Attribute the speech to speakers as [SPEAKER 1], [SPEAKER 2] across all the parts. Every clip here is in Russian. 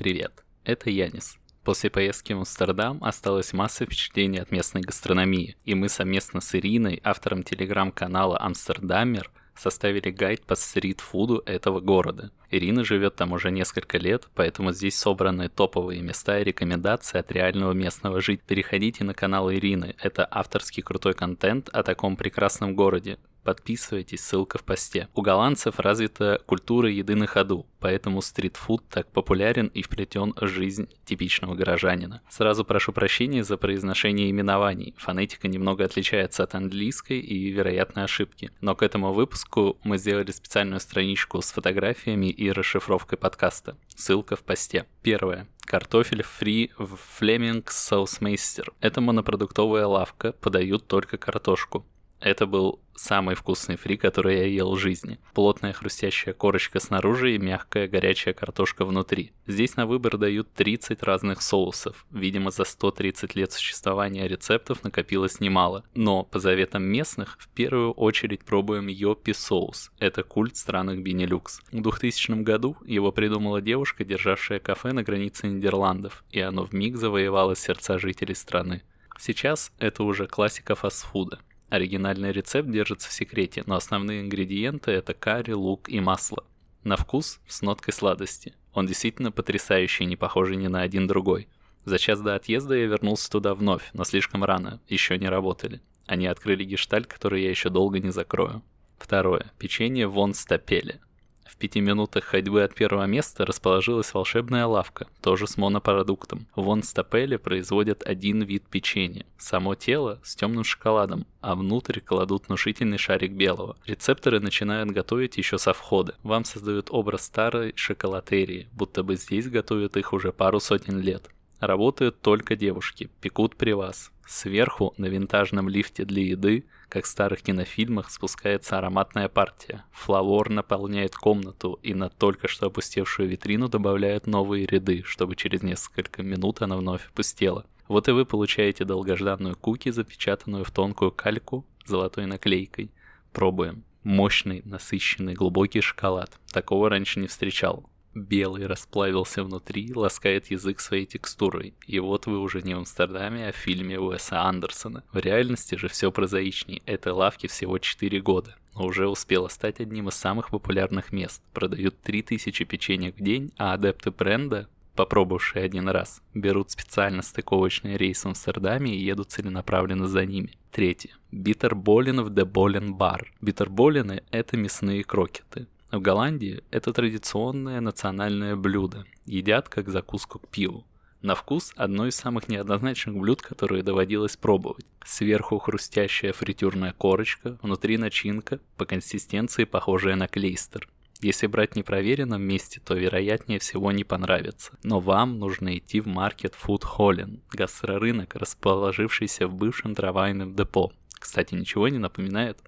[SPEAKER 1] Привет, это Янис. После поездки в Амстердам осталась масса впечатлений от местной гастрономии, и мы совместно с Ириной, автором телеграм-канала «Амстердамер», составили гайд по стрит-фуду этого города. Ирина живет там уже несколько лет, поэтому здесь собраны топовые места и рекомендации от реального местного жить. Переходите на канал Ирины, это авторский крутой контент о таком прекрасном городе. Подписывайтесь, ссылка в посте. У голландцев развита культура еды на ходу, поэтому стритфуд так популярен и вплетен в жизнь типичного горожанина. Сразу прошу прощения за произношение именований. Фонетика немного отличается от английской и вероятно ошибки. Но к этому выпуску мы сделали специальную страничку с фотографиями и расшифровкой подкаста. Ссылка в посте. Первое. Картофель фри в Флеминг Соусмейстер. Это монопродуктовая лавка, подают только картошку. Это был самый вкусный фри, который я ел в жизни. Плотная хрустящая корочка снаружи и мягкая горячая картошка внутри. Здесь на выбор дают 30 разных соусов. Видимо, за 130 лет существования рецептов накопилось немало. Но, по заветам местных, в первую очередь пробуем йоппи соус. Это культ странных Бенилюкс. В 2000 году его придумала девушка, державшая кафе на границе Нидерландов, и оно вмиг завоевало сердца жителей страны. Сейчас это уже классика фастфуда. Оригинальный рецепт держится в секрете, но основные ингредиенты это карри, лук и масло. На вкус с ноткой сладости. Он действительно потрясающий, не похожий ни на один другой. За час до отъезда я вернулся туда вновь, но слишком рано, еще не работали. Они открыли гештальт, который я еще долго не закрою. Второе. Печенье вон стапели. В пяти минутах ходьбы от первого места расположилась волшебная лавка, тоже с монопродуктом. Вон стапели производят один вид печенья. Само тело с темным шоколадом, а внутрь кладут внушительный шарик белого. Рецепторы начинают готовить еще со входа. Вам создают образ старой шоколатерии, будто бы здесь готовят их уже пару сотен лет. Работают только девушки, пекут при вас. Сверху на винтажном лифте для еды, как в старых кинофильмах, спускается ароматная партия. Флавор наполняет комнату, и на только что опустевшую витрину добавляют новые ряды, чтобы через несколько минут она вновь опустела. Вот и вы получаете долгожданную куки, запечатанную в тонкую кальку золотой наклейкой. Пробуем. Мощный, насыщенный, глубокий шоколад. Такого раньше не встречал. Белый расплавился внутри, ласкает язык своей текстурой. И вот вы уже не в Амстердаме, а в фильме Уэса Андерсона. В реальности же все прозаичней. Этой лавке всего 4 года. Но уже успела стать одним из самых популярных мест. Продают 3000 печенек в день, а адепты бренда, попробовавшие один раз, берут специально стыковочный рейс в Амстердаме и едут целенаправленно за ними. Третье. Битерболин в Деболен бар. Битерболины – это мясные крокеты. В Голландии это традиционное национальное блюдо, едят как закуску к пиву. На вкус одно из самых неоднозначных блюд, которые доводилось пробовать. Сверху хрустящая фритюрная корочка, внутри начинка, по консистенции похожая на клейстер. Если брать непроверенном месте, то вероятнее всего не понравится. Но вам нужно идти в маркет Food Holland, гастрорынок, расположившийся в бывшем трамвайном депо. Кстати, ничего не напоминает?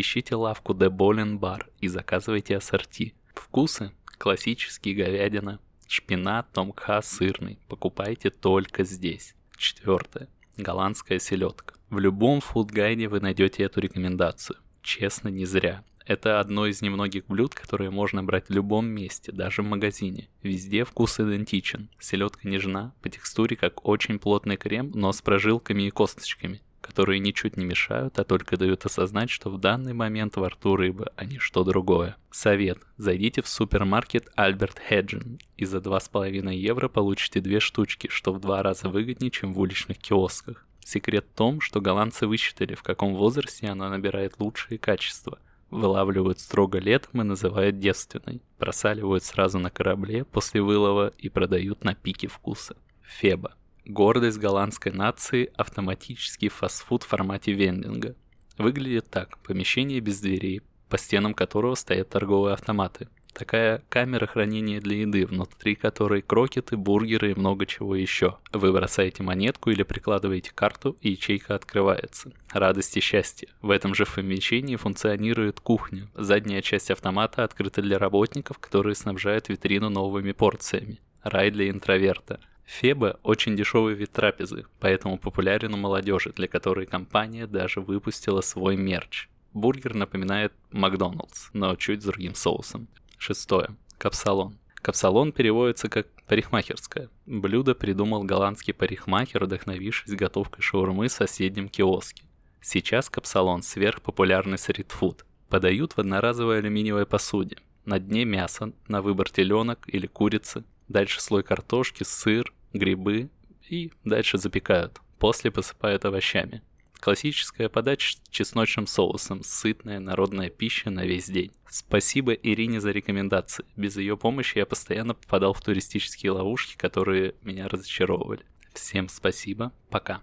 [SPEAKER 1] Ищите лавку The Bolin Bar и заказывайте ассорти. Вкусы – классический говядина, шпинат, томкха, сырный. Покупайте только здесь. Четвертое. Голландская селедка. В любом фудгайде вы найдете эту рекомендацию. Честно, не зря. Это одно из немногих блюд, которые можно брать в любом месте, даже в магазине. Везде вкус идентичен. Селедка нежна, по текстуре как очень плотный крем, но с прожилками и косточками которые ничуть не мешают, а только дают осознать, что в данный момент во рту рыба, а не что другое. Совет. Зайдите в супермаркет Альберт Хеджин и за 2,5 евро получите две штучки, что в два раза выгоднее, чем в уличных киосках. Секрет в том, что голландцы высчитали, в каком возрасте она набирает лучшие качества. Вылавливают строго летом и называют девственной. Просаливают сразу на корабле после вылова и продают на пике вкуса. Феба. Гордость голландской нации – автоматический фастфуд в формате вендинга. Выглядит так. Помещение без дверей, по стенам которого стоят торговые автоматы. Такая камера хранения для еды, внутри которой крокеты, бургеры и много чего еще. Вы бросаете монетку или прикладываете карту, и ячейка открывается. Радость и счастье. В этом же помещении функционирует кухня. Задняя часть автомата открыта для работников, которые снабжают витрину новыми порциями. Рай для интроверта. FEBO – очень дешевый вид трапезы, поэтому популярен у молодежи, для которой компания даже выпустила свой мерч. Бургер напоминает Макдоналдс, но чуть с другим соусом. Шестое. Капсалон. Капсалон переводится как «парикмахерская». Блюдо придумал голландский парикмахер, вдохновившись готовкой шаурмы в соседнем киоске. Сейчас капсалон – сверхпопулярный стритфуд. Подают в одноразовой алюминиевой посуде. На дне мясо, на выбор теленок или курицы. Дальше слой картошки, сыр, грибы и дальше запекают. После посыпают овощами. Классическая подача с чесночным соусом, сытная народная пища на весь день. Спасибо Ирине за рекомендации. Без ее помощи я постоянно попадал в туристические ловушки, которые меня разочаровывали. Всем спасибо, пока.